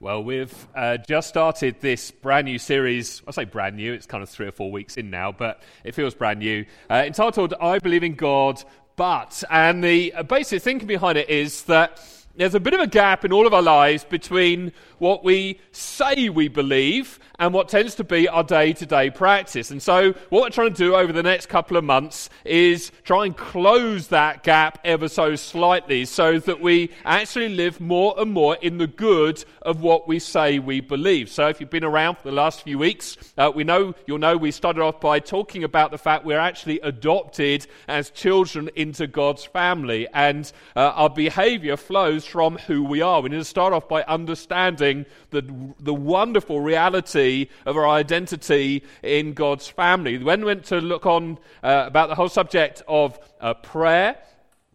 Well, we've uh, just started this brand new series. I say brand new, it's kind of three or four weeks in now, but it feels brand new. Uh, entitled I Believe in God, But. And the basic thinking behind it is that there's a bit of a gap in all of our lives between what we say we believe and what tends to be our day to day practice. And so, what we're trying to do over the next couple of months is try and close that gap ever so slightly so that we actually live more and more in the good of what we say we believe. So, if you've been around for the last few weeks, uh, we know you'll know we started off by talking about the fact we're actually adopted as children into God's family, and uh, our behavior flows from who we are. We need to start off by understanding the, the wonderful reality of our identity in God's family. When we went to look on uh, about the whole subject of uh, prayer,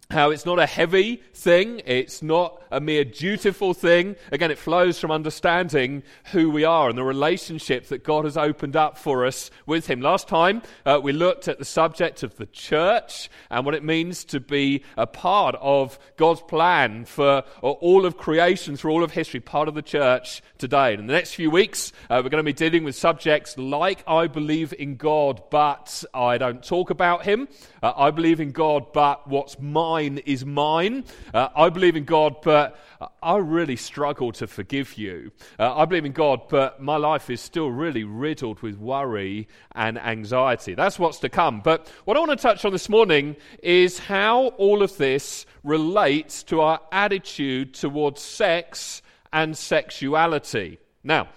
how it's not a heavy thing, it's not a mere dutiful thing. Again, it flows from understanding who we are and the relationship that God has opened up for us with Him. Last time, uh, we looked at the subject of the church and what it means to be a part of God's plan for all of creation, through all of history, part of the church today. And in the next few weeks, uh, we're going to be dealing with subjects like I believe in God, but I don't talk about Him. Uh, I believe in God, but what's mine mine is mine. Uh, I believe in God, but I really struggle to forgive you. Uh, I believe in God, but my life is still really riddled with worry and anxiety. That's what's to come. But what I want to touch on this morning is how all of this relates to our attitude towards sex and sexuality. Now,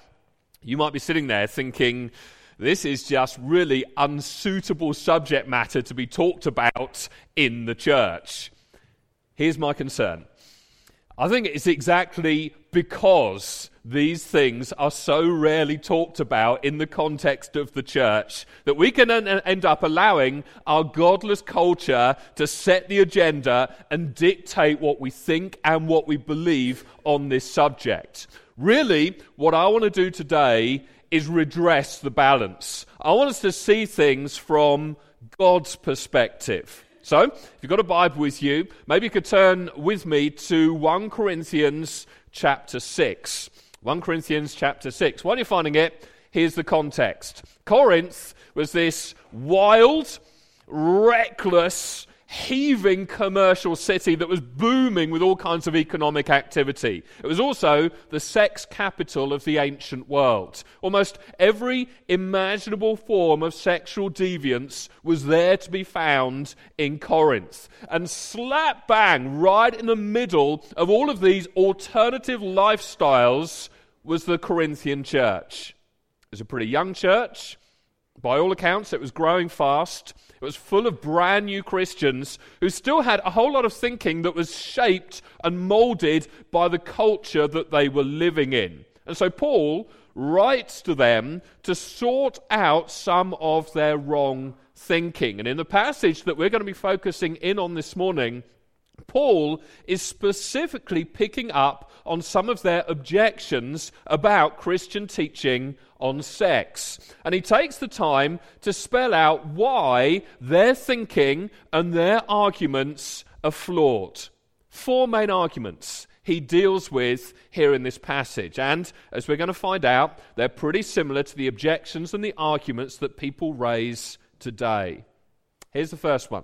you might be sitting there thinking, this is just really unsuitable subject matter to be talked about in the church. Here's my concern. I think it's exactly because these things are so rarely talked about in the context of the church that we can end up allowing our godless culture to set the agenda and dictate what we think and what we believe on this subject. Really, what I want to do today is redress the balance. I want us to see things from God's perspective. So, if you've got a Bible with you, maybe you could turn with me to 1 Corinthians chapter 6. 1 Corinthians chapter 6. While you're finding it, here's the context Corinth was this wild, reckless, heaving commercial city that was booming with all kinds of economic activity. It was also the sex capital of the ancient world. Almost every imaginable form of sexual deviance was there to be found in Corinth. And slap bang, right in the middle of all of these alternative lifestyles, was the Corinthian church. It was a pretty young church. By all accounts, it was growing fast. It was full of brand new Christians who still had a whole lot of thinking that was shaped and molded by the culture that they were living in. And so Paul writes to them to sort out some of their wrong thinking. And in the passage that we're going to be focusing in on this morning, Paul is specifically picking up on some of their objections about Christian teaching on sex. And he takes the time to spell out why their thinking and their arguments are flawed. Four main arguments he deals with here in this passage. And as we're going to find out, they're pretty similar to the objections and the arguments that people raise today. Here's the first one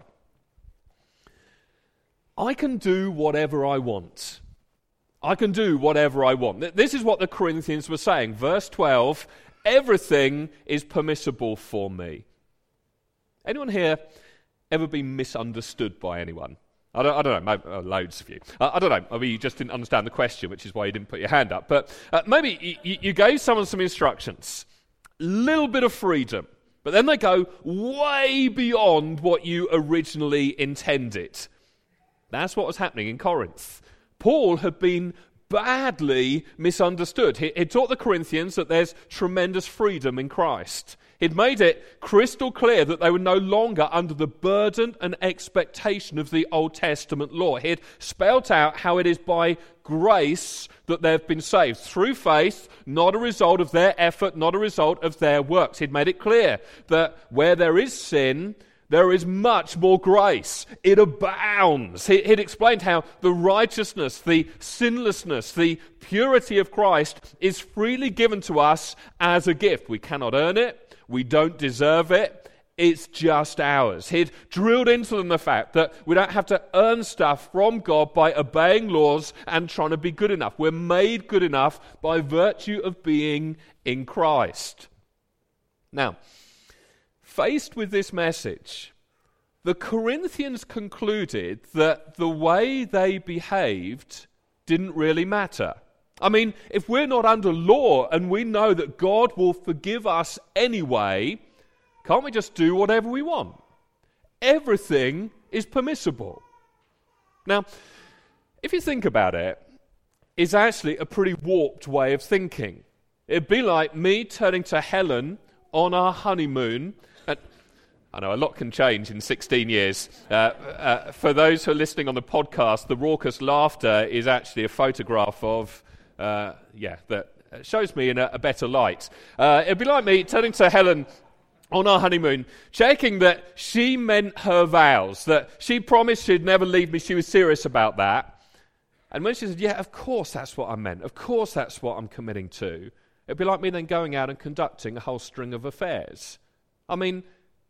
I can do whatever I want. I can do whatever I want. This is what the Corinthians were saying. Verse 12 everything is permissible for me. Anyone here ever been misunderstood by anyone? I don't, I don't know, maybe, uh, loads of you. Uh, I don't know, maybe you just didn't understand the question, which is why you didn't put your hand up. But uh, maybe you, you gave someone some instructions, little bit of freedom, but then they go way beyond what you originally intended. That's what was happening in Corinth. Paul had been badly misunderstood. He, he taught the Corinthians that there's tremendous freedom in Christ. He'd made it crystal clear that they were no longer under the burden and expectation of the Old Testament law. He'd spelt out how it is by grace that they've been saved through faith, not a result of their effort, not a result of their works. He'd made it clear that where there is sin, there is much more grace. It abounds. He, would explained how the righteousness, the sinlessness, the purity of Christ is freely given to us as a gift. We cannot earn it, we don't deserve it. It's just ours. He'd drilled into them the fact that we don't have to earn stuff from God by obeying laws and trying to be good enough. We're made good enough by virtue of being in Christ. Now, Faced with this message, the Corinthians concluded that the way they behaved didn't really matter. I mean, if we're not under law and we know that God will forgive us anyway, can't we just do whatever we want? Everything is permissible. Now, if you think about it, it's actually a pretty warped way of thinking. It'd be like me turning to Helen on our honeymoon I know a lot can change in 16 years. Uh, uh, for those who are listening on the podcast, the raucous laughter is actually a photograph of, uh, yeah, that shows me in a, a better light. Uh, it'd be like me turning to Helen on our honeymoon, checking that she meant her vows, that she promised she'd never leave me, she was serious about that. And when she said, Yeah, of course that's what I meant, of course that's what I'm committing to, it'd be like me then going out and conducting a whole string of affairs. I mean,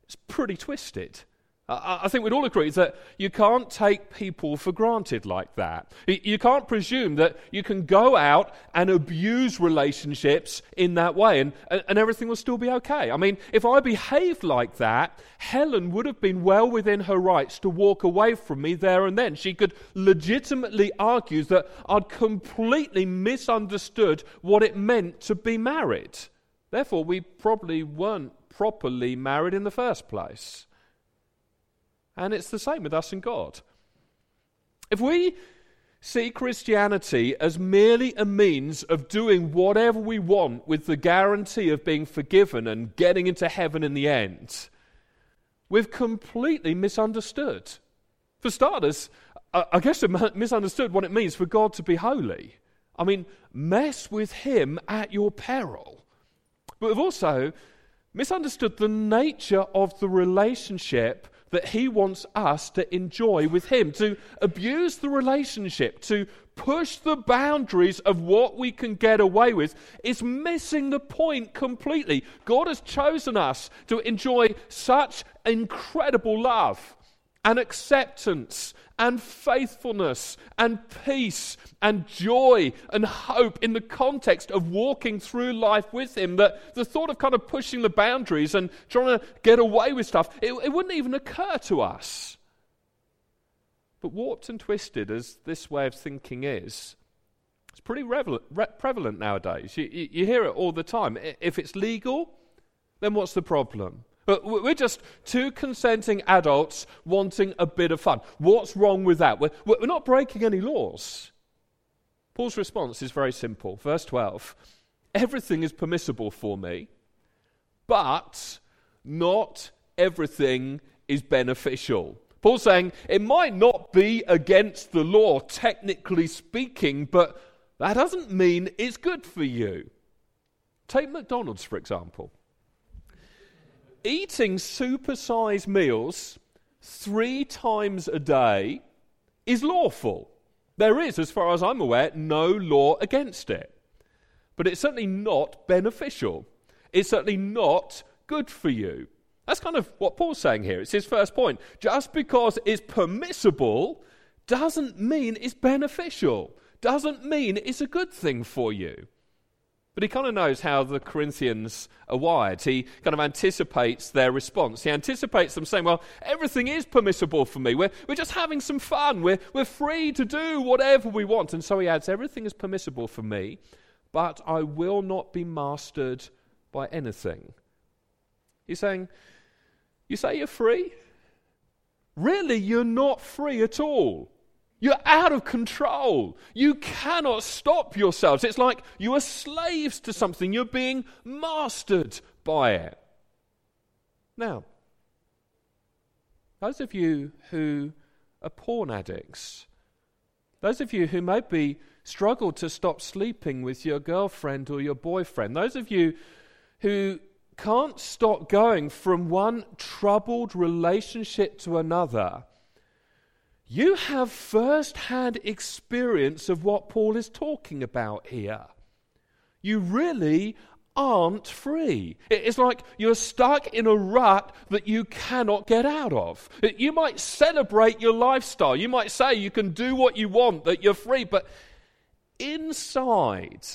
it's pretty twisted. I think we'd all agree that you can't take people for granted like that. You can't presume that you can go out and abuse relationships in that way and, and everything will still be okay. I mean, if I behaved like that, Helen would have been well within her rights to walk away from me there and then. She could legitimately argue that I'd completely misunderstood what it meant to be married. Therefore, we probably weren't properly married in the first place. And it's the same with us and God. If we see Christianity as merely a means of doing whatever we want with the guarantee of being forgiven and getting into heaven in the end, we've completely misunderstood. For starters, I guess we've misunderstood what it means for God to be holy. I mean, mess with Him at your peril. But we've also misunderstood the nature of the relationship that he wants us to enjoy with him, to abuse the relationship, to push the boundaries of what we can get away with, is missing the point completely. God has chosen us to enjoy such incredible love and acceptance and faithfulness and peace and joy and hope in the context of walking through life with Him. That the thought of kind of pushing the boundaries and trying to get away with stuff, it, it wouldn't even occur to us. But warped and twisted as this way of thinking is, it's pretty revelant, re- prevalent nowadays. You, you, you hear it all the time. If it's legal, then what's the problem? But we're just two consenting adults wanting a bit of fun. What's wrong with that? We're, we're not breaking any laws. Paul's response is very simple. Verse 12 Everything is permissible for me, but not everything is beneficial. Paul's saying it might not be against the law, technically speaking, but that doesn't mean it's good for you. Take McDonald's, for example eating supersized meals three times a day is lawful. There is, as far as I'm aware, no law against it. But it's certainly not beneficial. It's certainly not good for you. That's kind of what Paul's saying here. It's his first point. Just because it's permissible doesn't mean it's beneficial, doesn't mean it's a good thing for you. But he kind of knows how the Corinthians are wired. He kind of anticipates their response. He anticipates them saying, Well, everything is permissible for me. We're, we're just having some fun. We're, we're free to do whatever we want. And so he adds, Everything is permissible for me, but I will not be mastered by anything. He's saying, You say you're free? Really, you're not free at all. You're out of control. You cannot stop yourselves. It's like you are slaves to something, you're being mastered by it. Now, those of you who are porn addicts, those of you who maybe struggle to stop sleeping with your girlfriend or your boyfriend, those of you who can't stop going from one troubled relationship to another, you have first hand experience of what Paul is talking about here. You really aren't free. It's like you're stuck in a rut that you cannot get out of. You might celebrate your lifestyle. You might say you can do what you want, that you're free, but inside,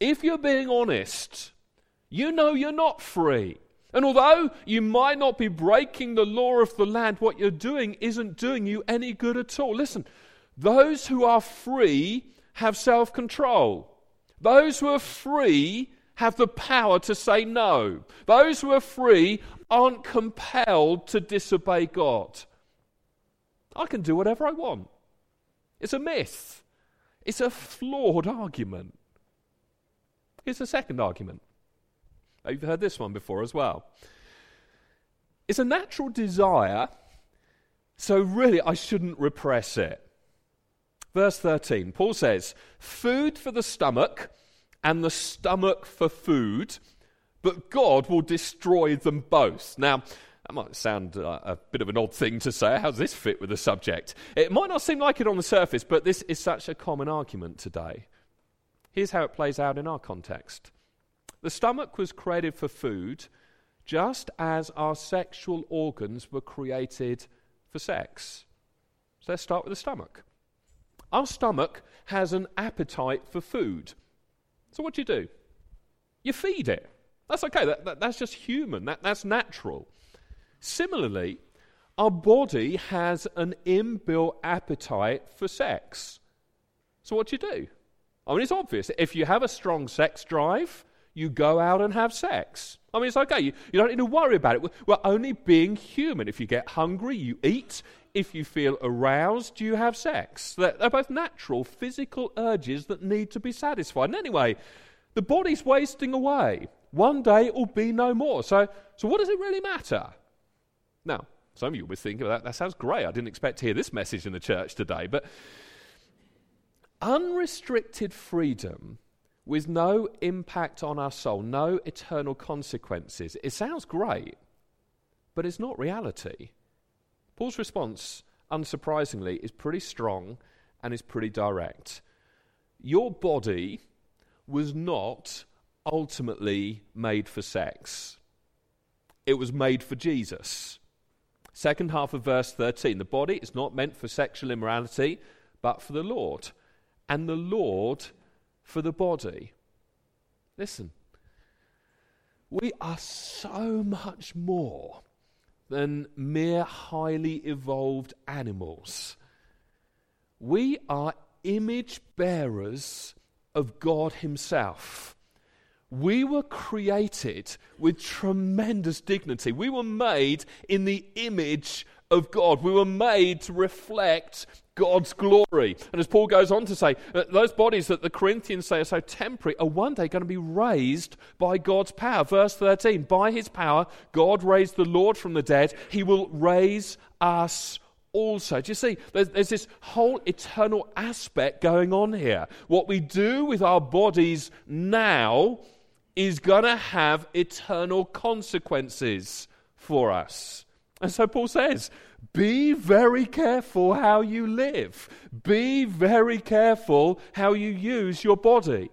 if you're being honest, you know you're not free. And although you might not be breaking the law of the land, what you're doing isn't doing you any good at all. Listen, those who are free have self control. Those who are free have the power to say no. Those who are free aren't compelled to disobey God. I can do whatever I want. It's a myth. It's a flawed argument. Here's a second argument. You've heard this one before as well. It's a natural desire, so really I shouldn't repress it. Verse 13, Paul says, Food for the stomach and the stomach for food, but God will destroy them both. Now, that might sound uh, a bit of an odd thing to say. How does this fit with the subject? It might not seem like it on the surface, but this is such a common argument today. Here's how it plays out in our context the stomach was created for food, just as our sexual organs were created for sex. So let's start with the stomach. Our stomach has an appetite for food. So what do you do? You feed it. That's okay. That, that, that's just human. That, that's natural. Similarly, our body has an inbuilt appetite for sex. So what do you do? I mean, it's obvious. If you have a strong sex drive, you go out and have sex. I mean, it's okay. You, you don't need to worry about it. We're, only being human. If you get hungry, you eat. If you feel aroused, you have sex. They're, they're both natural physical urges that need to be satisfied. And anyway, the body's wasting away. One day it will be no more. So, so what does it really matter? Now, some of you will be thinking, that, that sounds great. I didn't expect to hear this message in the church today. But unrestricted freedom with no impact on our soul, no eternal consequences. It sounds great, but it's not reality. Paul's response, unsurprisingly, is pretty strong and is pretty direct. Your body was not ultimately made for sex, it was made for Jesus. Second half of verse 13 the body is not meant for sexual immorality, but for the Lord. And the Lord for the body. Listen, we are so much more than mere highly evolved animals. We are image bearers of God Himself. We were created with tremendous dignity. We were made in the image of God. We were made to reflect God's glory. And as Paul goes on to say, uh, those bodies that the Corinthians say are so temporary are one day going to be raised by God's power. Verse 13 By his power, God raised the Lord from the dead. He will raise us also. Do you see? There's, there's, this whole eternal aspect going on here. What we do with our bodies now is going to have eternal consequences for us. And so Paul says, be very careful how you live. Be very careful how you use your body.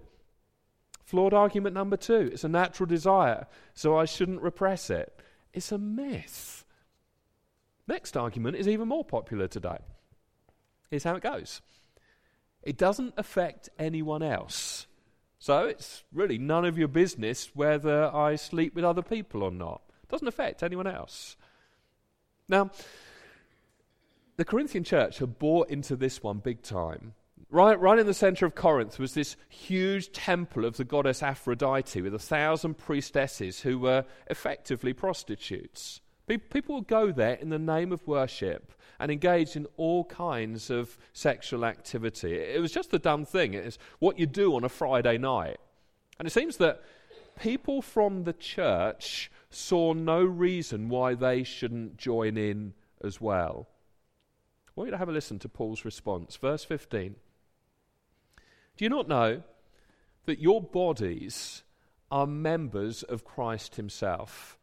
Flawed argument number two it's a natural desire, so I shouldn't repress it. It's a myth. Next argument is even more popular today. Here's how it goes it doesn't affect anyone else. So it's really none of your business whether I sleep with other people or not. It doesn't affect anyone else. Now, the Corinthian church had bought into this one big time. Right, right in the center of Corinth was this huge temple of the goddess Aphrodite with a thousand priestesses who were effectively prostitutes. People would go there in the name of worship and engage in all kinds of sexual activity. It was just the dumb thing. It's what you do on a Friday night. And it seems that people from the church saw no reason why they shouldn't join in as well. I want you to have a listen to Paul's response. Verse 15. Do you not know that your bodies are members of Christ Himself.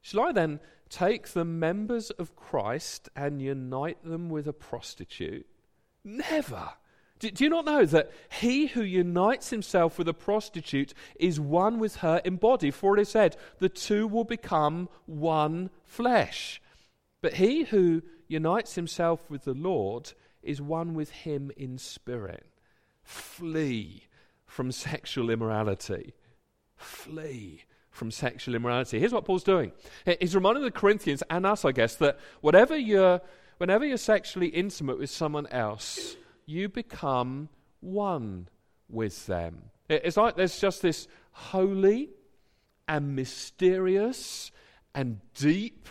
Shall I then take the members of Christ and unite them with a prostitute? Never. Do, do, you not know that he who unites himself with a prostitute is one with her in body? For it is said, the two will become one flesh. But he who unites himself with the Lord is one with him in spirit. Flee from sexual immorality. Flee from sexual immorality. Here's what Paul's doing. He's reminding the Corinthians and us, I guess, that whatever you're, whenever you're sexually intimate with someone else, you become one with them. It's like there's just this holy and mysterious and deep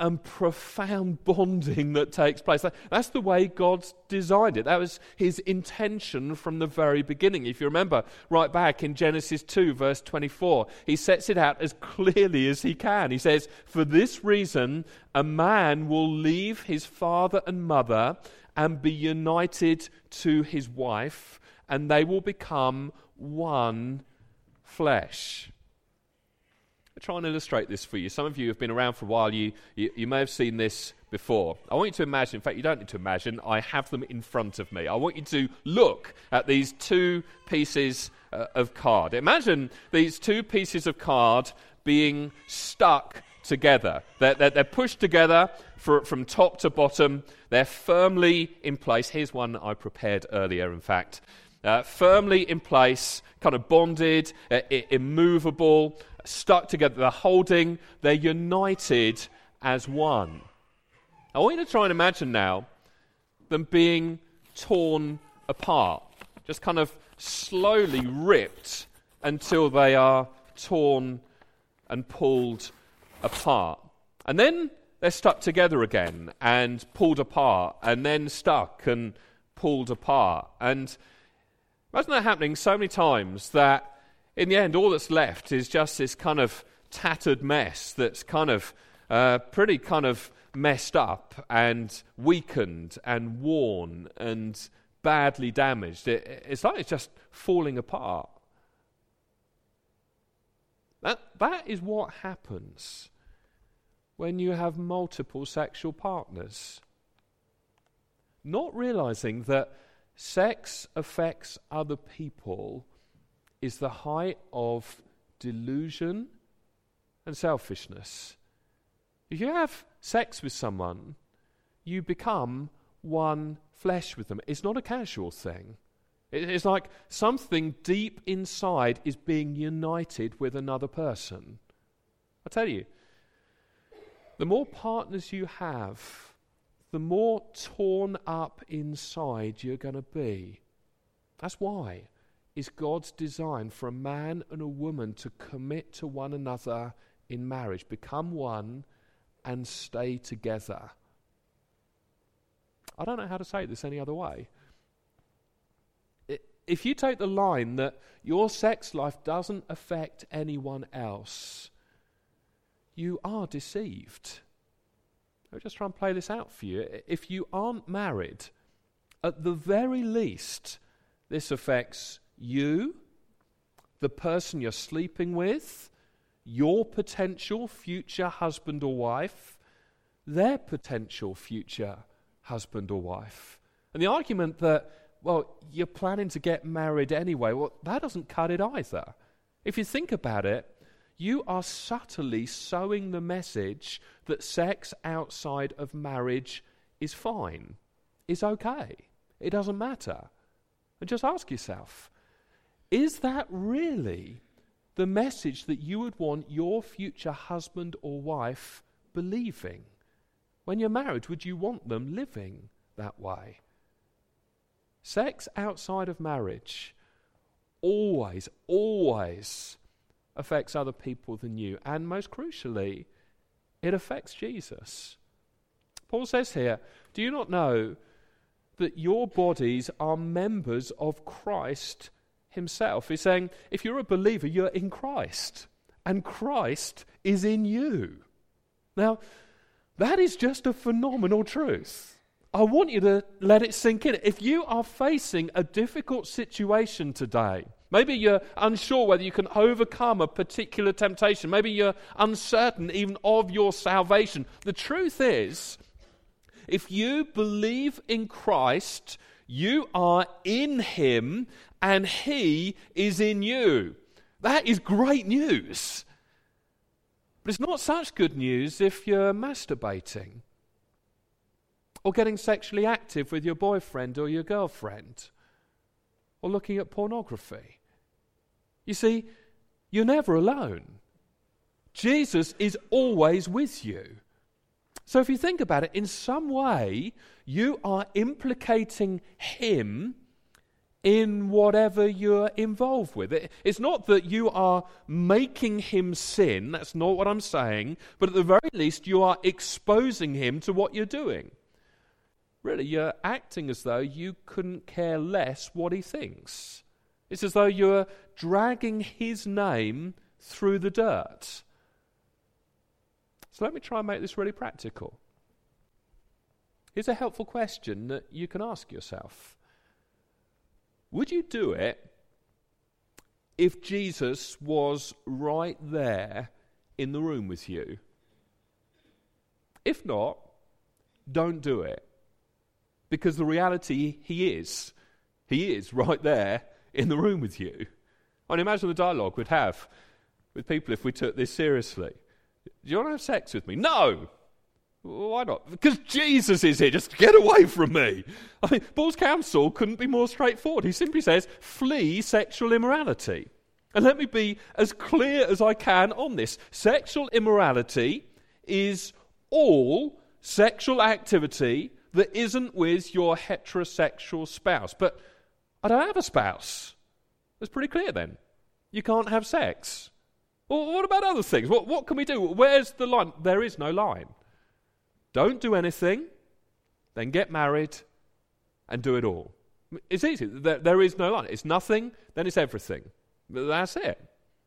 and profound bonding that takes place. That's the way God's designed it. That was his intention from the very beginning. If you remember right back in Genesis 2, verse 24, he sets it out as clearly as he can. He says, For this reason, a man will leave his father and mother and be united to his wife, and they will become one flesh. Try and illustrate this for you. Some of you have been around for a while. You, you, you, may have seen this before. I want you to imagine, in fact, you don't need to imagine, I have them in front of me. I want you to look at these two pieces uh, of card. Imagine these two pieces of card being stuck together. They're, they're, they're pushed together for, from top to bottom. They're firmly in place. Here's one I prepared earlier, in fact. Uh, firmly in place, kind of bonded, uh, immovable, stuck together. They're holding, they're united as one. I want you to try and imagine now them being torn apart, just kind of slowly ripped until they are torn and pulled apart. And then they're stuck together again and pulled apart, and then stuck and pulled apart. And imagine that happening so many times that in the end, all that's left is just this kind of tattered mess that's kind of uh, pretty kind of messed up and weakened and worn and badly damaged. It, it's like it's just falling apart. That, that is what happens when you have multiple sexual partners. Not realizing that sex affects other people is the height of delusion and selfishness. If you have sex with someone, you become one flesh with them. It's not a casual thing. It's like something deep inside is being united with another person. I tell you, the more partners you have, the more torn up inside you're going to be. That's why is God's design for a man and a woman to commit to one another in marriage, become one, and stay together. I don't know how to say this any other way. If you take the line that your sex life doesn't affect anyone else, you are deceived. I'll just try and play this out for you. If you aren't married, at the very least, this affects you, the person you're sleeping with, your potential future husband or wife, their potential future husband or wife. And the argument that, well, you're planning to get married anyway, well, that doesn't cut it either. If you think about it, you are subtly sowing the message that sex outside of marriage is fine, is okay, it doesn't matter. And just ask yourself is that really the message that you would want your future husband or wife believing? When you're married, would you want them living that way? Sex outside of marriage always, always affects other people than you. And most crucially, it affects Jesus. Paul says here, Do you not know that your bodies are members of Christ himself. He's saying, if you're a believer, you're in Christ, and Christ is in you. Now, that is just a phenomenal truth. I want you to let it sink in. If you are facing a difficult situation today, Maybe you're unsure whether you can overcome a particular temptation. Maybe you're uncertain even of your salvation. The truth is, if you believe in Christ, you are in Him and He is in you. That is great news. But it's not such good news if you're masturbating or getting sexually active with your boyfriend or your girlfriend or looking at pornography. You see, you're never alone. Jesus is always with you. So if you think about it, in some way, you are implicating Him in whatever you're involved with. it's not that you are making him sin, that's not what I'm saying, but at the very least, you are exposing him to what you're doing. Really, you're acting as though you couldn't care less what he thinks. It's as though you're dragging his name through the dirt. So let me try and make this really practical. Here's a helpful question that you can ask yourself Would you do it if Jesus was right there in the room with you? If not, don't do it. Because the reality, he is. He is right there in the room with you. I mean, imagine the dialogue we'd have with people if we took this seriously. Do you want to have sex with me? No! Why not? Because Jesus is here. Just get away from me. I mean, Paul's counsel couldn't be more straightforward. He simply says, flee sexual immorality. And let me be as clear as I can on this. Sexual immorality is all sexual activity that isn't with your heterosexual spouse. But I don't have a spouse. It's pretty clear then. You can't have sex. Well, what about other things? What, what can we do? Where's the line? There is no line. Don't do anything, then get married and do it all. It's easy. There, there is no line. It's nothing, then it's everything. That's it.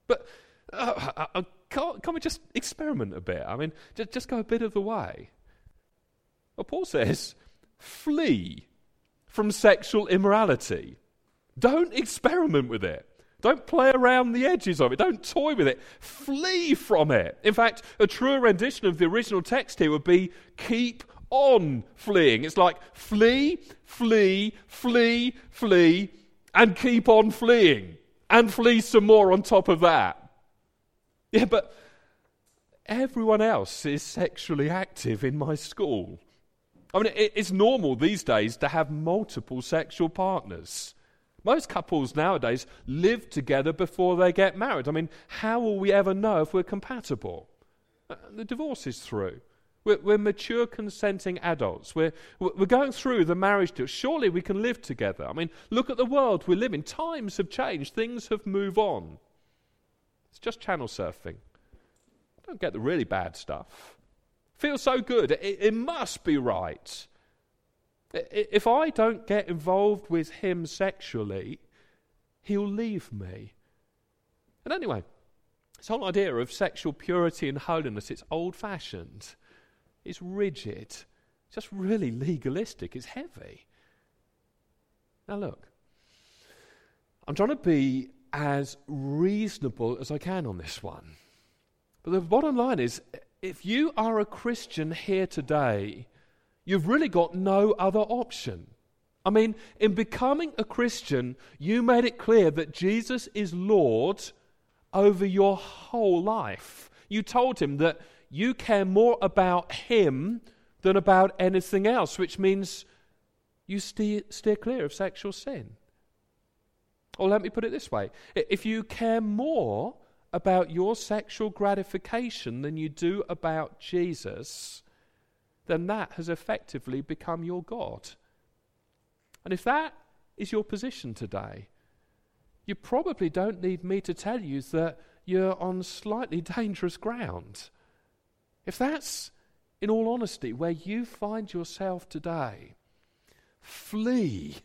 But uh, uh, can't, can't we just experiment a bit? I mean, just, just go a bit of the way. Well, Paul says, flee from sexual immorality. Don't experiment with it. Don't play around the edges of it. Don't toy with it. Flee from it. In fact, a truer rendition of the original text here would be keep on fleeing. It's like flee, flee, flee, flee, and keep on fleeing. And flee some more on top of that. Yeah, but everyone else is sexually active in my school. I mean, it's normal these days to have multiple sexual partners. Most couples nowadays live together before they get married. I mean, how will we ever know if we're compatible? Uh, the divorce is through. We're, we're mature, consenting adults. We're, we're going through the marriage deal. Surely we can live together. I mean, look at the world we live in. Times have changed, things have moved on. It's just channel surfing. Don't get the really bad stuff. Feels so good. It, it must be right. If I don't get involved with him sexually, he'll leave me. And anyway, this whole idea of sexual purity and holiness, it's old fashioned, it's rigid, it's just really legalistic, it's heavy. Now, look, I'm trying to be as reasonable as I can on this one. But the bottom line is if you are a Christian here today, You've really got no other option. I mean, in becoming a Christian, you made it clear that Jesus is Lord over your whole life. You told him that you care more about him than about anything else, which means you steer, steer clear of sexual sin. Or let me put it this way if you care more about your sexual gratification than you do about Jesus, then that has effectively become your God. And if that is your position today, you probably don't need me to tell you that you're on slightly dangerous ground. If that's, in all honesty, where you find yourself today, flee,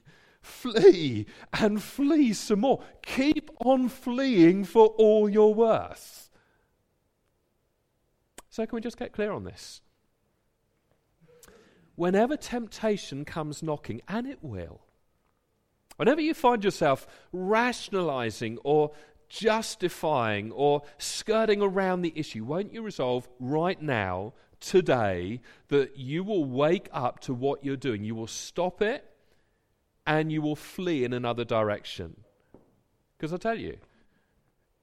flee, and flee some more. Keep on fleeing for all you're worth. So, can we just get clear on this? Whenever temptation comes knocking, and it will, Whenever you find yourself rationalizing or justifying or skirting around the issue, won't you resolve right now, today, that you will wake up to what you're doing? You will stop it and you will flee in another direction. Because I tell you,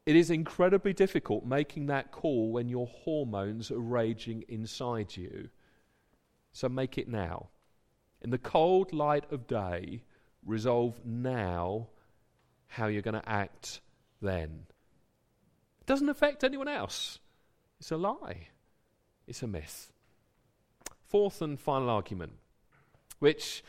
it is incredibly difficult making that call when your hormones are raging inside you. So make it now. In the cold light of day, resolve now how you're going to act then. It doesn't affect anyone else. It's a lie, it's a myth. Fourth and final argument, which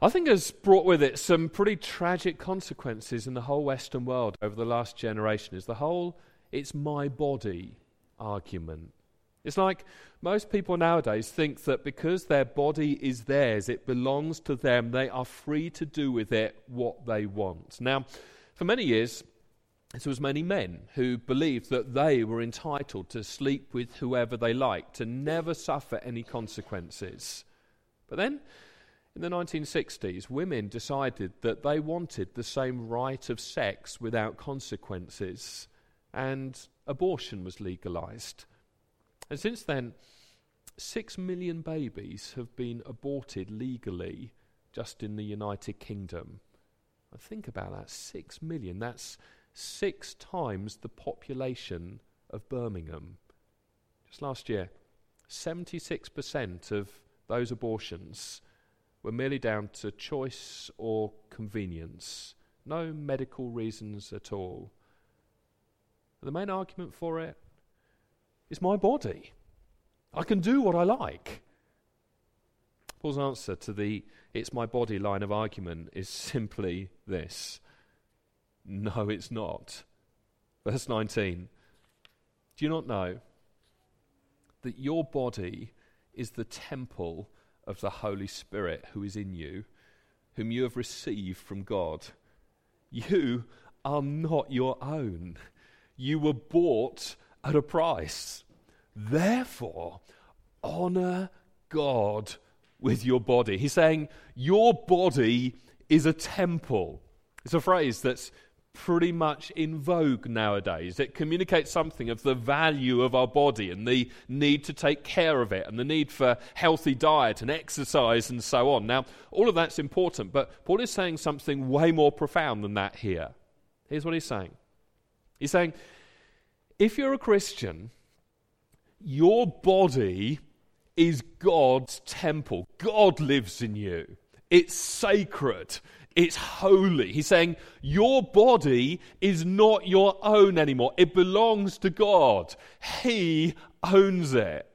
I think has brought with it some pretty tragic consequences in the whole Western world over the last generation, is the whole it's my body argument. It's like most people nowadays think that because their body is theirs, it belongs to them, they are free to do with it what they want. Now, for many years, there was many men who believed that they were entitled to sleep with whoever they liked, to never suffer any consequences. But then, in the 1960s, women decided that they wanted the same right of sex without consequences, and abortion was legalized. And since then, six million babies have been aborted legally just in the United Kingdom. I think about that six million. That's six times the population of Birmingham. Just last year, 76% of those abortions were merely down to choice or convenience, no medical reasons at all. the main argument for it is my body. I can do what I like. Paul's answer to the it's my body line of argument is simply this No, it's not. Verse 19 Do you not know that your body is the temple of the Holy Spirit who is in you, whom you have received from God? You are not your own. You were bought at a price. Therefore, honor God with your body. He's saying, Your body is a temple. It's a phrase that's pretty much in vogue nowadays. It communicates something of the value of our body and the need to take care of it and the need for healthy diet and exercise and so on. Now, all of that's important, but Paul is saying something way more profound than that here. Here's what he's saying He's saying, if you're a Christian, your body is God's temple. God lives in you. It's sacred. It's holy. He's saying, Your body is not your own anymore. It belongs to God. He owns it.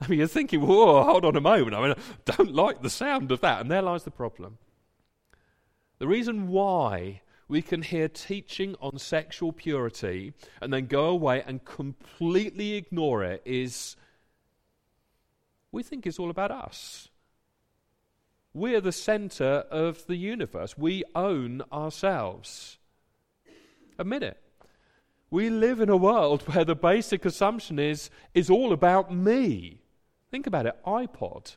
I mean, you're thinking, whoa, hold on a moment. I mean, I don't like the sound of that. And there lies the problem. The reason why we can hear teaching on sexual purity and then go away and completely ignore it is we think it's all about us. We're the center of the universe. We own ourselves. Admit it. We live in a world where the basic assumption is, is all about me. Think about it iPod,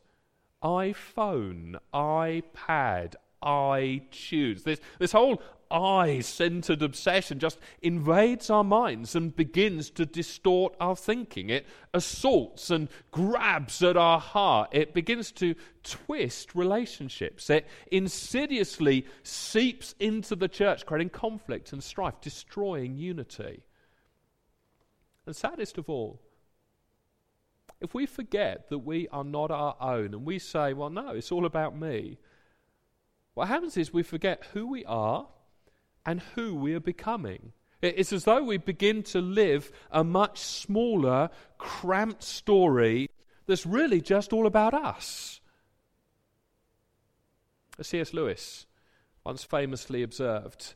iPhone, iPad, iTunes. This, this whole I centered obsession just invades our minds and begins to distort our thinking. It assaults and grabs at our heart. It begins to twist relationships. It insidiously seeps into the church, creating conflict and strife, destroying unity. And saddest of all, if we forget that we are not our own and we say, well, no, it's all about me, what happens is we forget who we are and who we are becoming. It's as though we begin to live a much smaller, cramped story that's really just all about us. As C.S. Lewis once famously observed,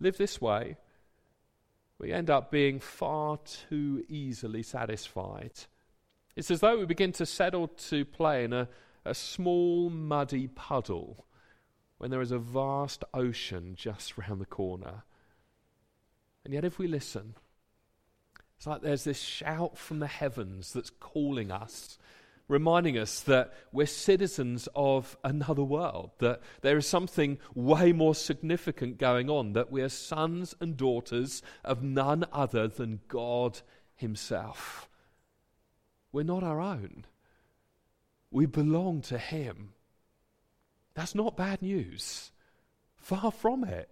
live this way, we end up being far too easily satisfied. It's as though we begin to settle to play in a, a small, muddy puddle when there is a vast ocean just round the corner. And yet, if we listen, it's like there's this shout from the heavens that's calling us reminding us that we're citizens of another world, that there is something way more significant going on, that we are sons and daughters of none other than God Himself. We're not our own, we belong to Him. That's not bad news. Far from it.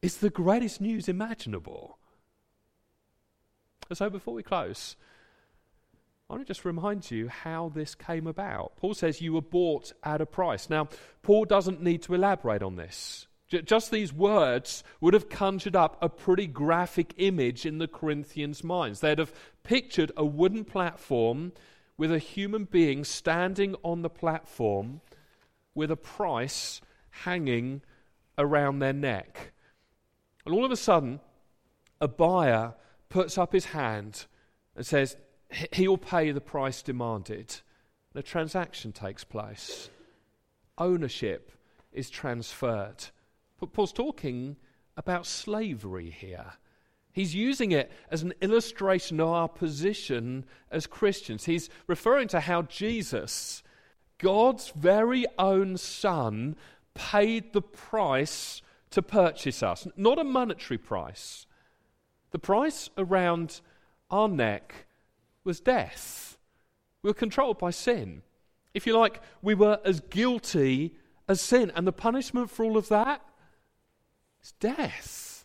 It's the greatest news imaginable. So, before we close, I want to just remind you how this came about. Paul says you were bought at a price. Now, Paul doesn't need to elaborate on this. Just these words would have conjured up a pretty graphic image in the Corinthians' minds. They'd have pictured a wooden platform with a human being standing on the platform with a price hanging around their neck. And all of a sudden, a buyer puts up his hand and says, He'll pay the price demanded. The transaction takes place. Ownership is transferred. But Paul's talking about slavery here. He's using it as an illustration of our position as Christians. He's referring to how Jesus, God's very own Son, paid the price to purchase us. Not a monetary price. The price around our neck was death. We were controlled by sin. If you like, we were as guilty as sin. And the punishment for all of that is death.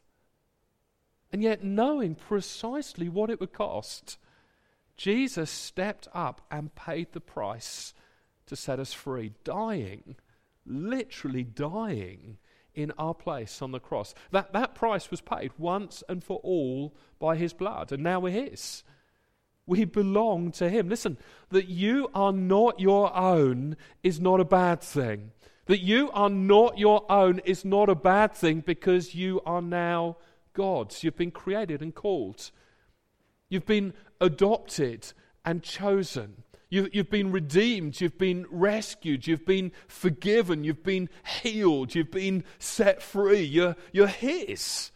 And yet, knowing precisely what it would cost, Jesus stepped up and paid the price to set us free, dying, literally dying in our place on the cross. That, that price was paid once and for all by his blood, and now we're his. We belong to Him. Listen, that you are not your own is not a bad thing. That you are not your own is not a bad thing because you are now God's. You've been created and called. You've been adopted and chosen. You, have been redeemed. You've been rescued. You've been forgiven. You've been healed. You've been set free. You're, you're His.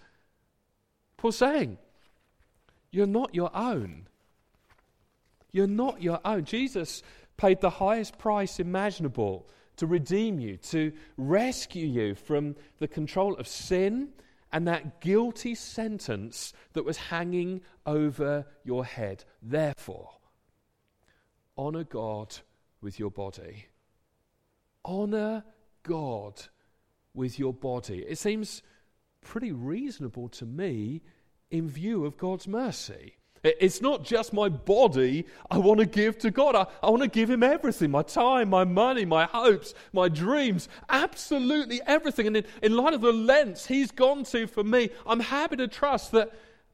Paul's saying, You're not your own. You're not your own. Jesus paid the highest price imaginable to redeem you, to rescue you from the control of sin and that guilty sentence that was hanging over your head. Therefore, honor God with your body. Honor God with your body. It seems pretty reasonable to me in view of God's mercy. It's not just my body I want to give to God. I, I want to give Him everything my time, my money, my hopes, my dreams, absolutely everything. And in, in light of the lengths He's gone to for me, I'm happy to trust that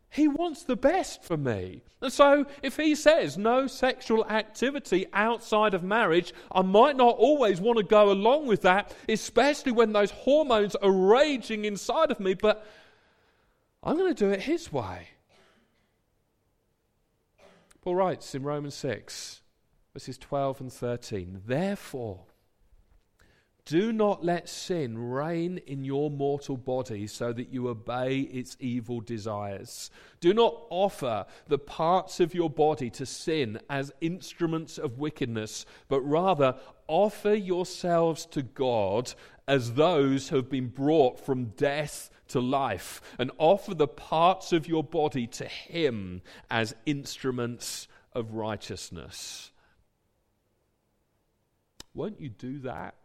He wants the best for me. And so if He says no sexual activity outside of marriage, I might not always want to go along with that, especially when those hormones are raging inside of me, but I'm going to do it His way. Paul writes in Romans 6, verses 12 and 13 Therefore, do not let sin reign in your mortal body so that you obey its evil desires. Do not offer the parts of your body to sin as instruments of wickedness, but rather offer yourselves to God as those who have been brought from death to life, and offer the parts of your body to Him as instruments of righteousness. Won't you do that?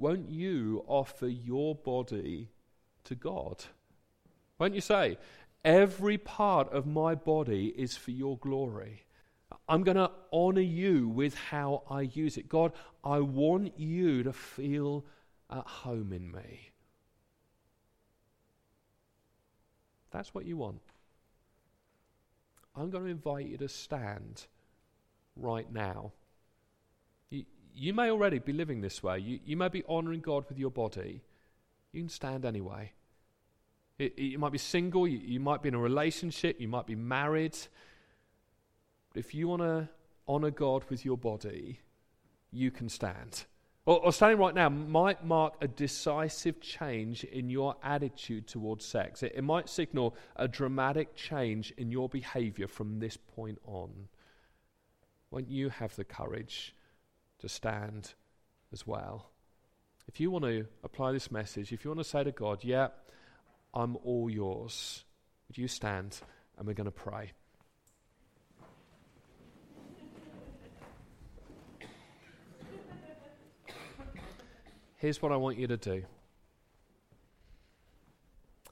Won't you offer your body to God? Won't you say, Every part of my body is for your glory? I'm going to honor you with how I use it. God, I want you to feel at home in me. That's what you want. I'm going to invite you to stand right now. You, may already be living this way. You, you may be honoring God with your body. You can stand anyway. It, it, you might be single, you, you might be in a relationship, you might be married. But if you want to honor God with your body, you can stand. Or, or, standing right now might mark a decisive change in your attitude towards sex. It, it might signal a dramatic change in your behavior from this point on. won't you have the courage to stand as well? If you want to apply this message, if you want to say to God, Yeah, I'm all yours, would you stand and we're going to pray? Here's what I want you to do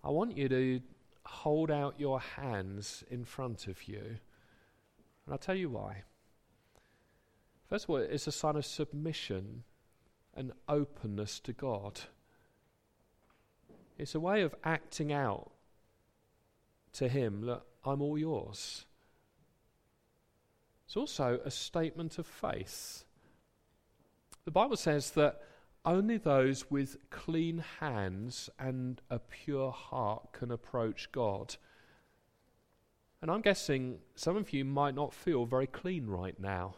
I want you to hold out your hands in front of you. And I'll tell you why. First of all, it's a sign of submission and openness to God. It's a way of acting out to Him, look, I'm all yours. It's also a statement of faith. The Bible says that only those with clean hands and a pure heart can approach God. And I'm guessing some of you might not feel very clean right now.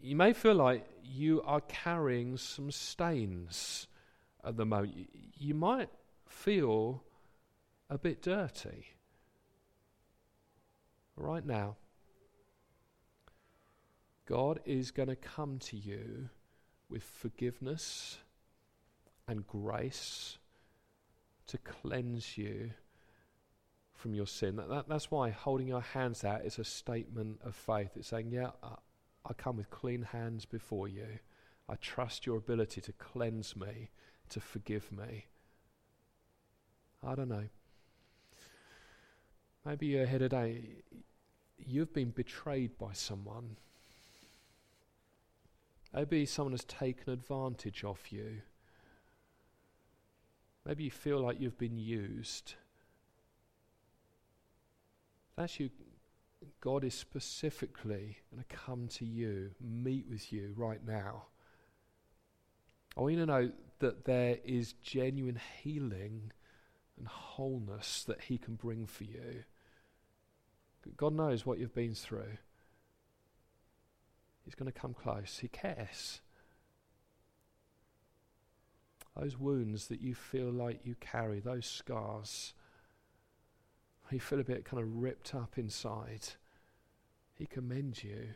You may feel like you are carrying some stains at the moment. You might feel a bit dirty right now. God is going to come to you with forgiveness and grace to cleanse you from your sin. That, that, that's why holding your hands out is a statement of faith. It's saying, Yeah, I, come with clean hands before you. I trust your ability to cleanse me, to forgive me. I don't know. Maybe you're here today, you've been betrayed by someone. Maybe someone has taken advantage of you. Maybe you feel like you've been used. That's you. God is specifically going to come to you, meet with you right now. I want you to know that there is genuine healing and wholeness that He can bring for you. God knows what you've been through. He's going to come close. He cares. Those wounds that you feel like you carry, those scars, you feel a bit kind of ripped up inside, He can mend you.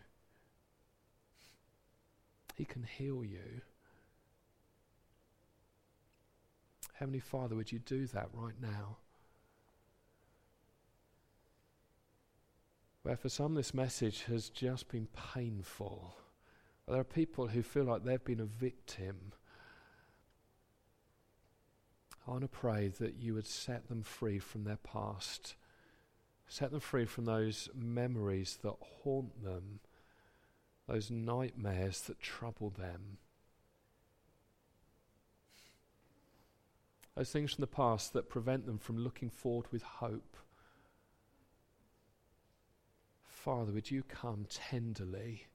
He can heal you. Heavenly Father, would you do that right now? Where for some this message has just been painful. There are people who feel like they've been a victim. I want to pray that you would set them free from their past Set them free from those memories that haunt them, those nightmares that trouble them. Those things from the past that prevent them from looking forward with hope. Father, would you come tenderly?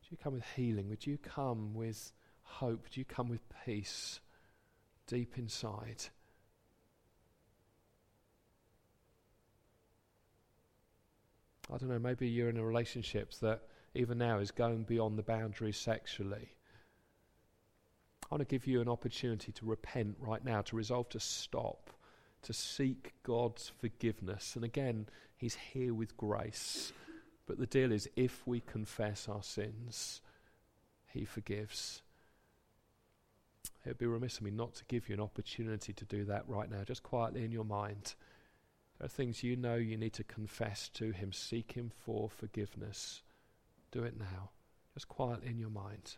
Would you come with healing? Would you come with hope? Would you come with peace deep inside? I don't know, maybe you're in a relationship that even now is going beyond the boundaries sexually. I want to give you an opportunity to repent right now, to resolve to stop, to seek God's forgiveness. And again, He's here with grace. But the deal is, if we confess our sins, He forgives. It would be remiss of me not to give you an opportunity to do that right now, just quietly in your mind. There are things you know you need to confess to Him, seek Him for forgiveness. Do it now, just quietly in your mind.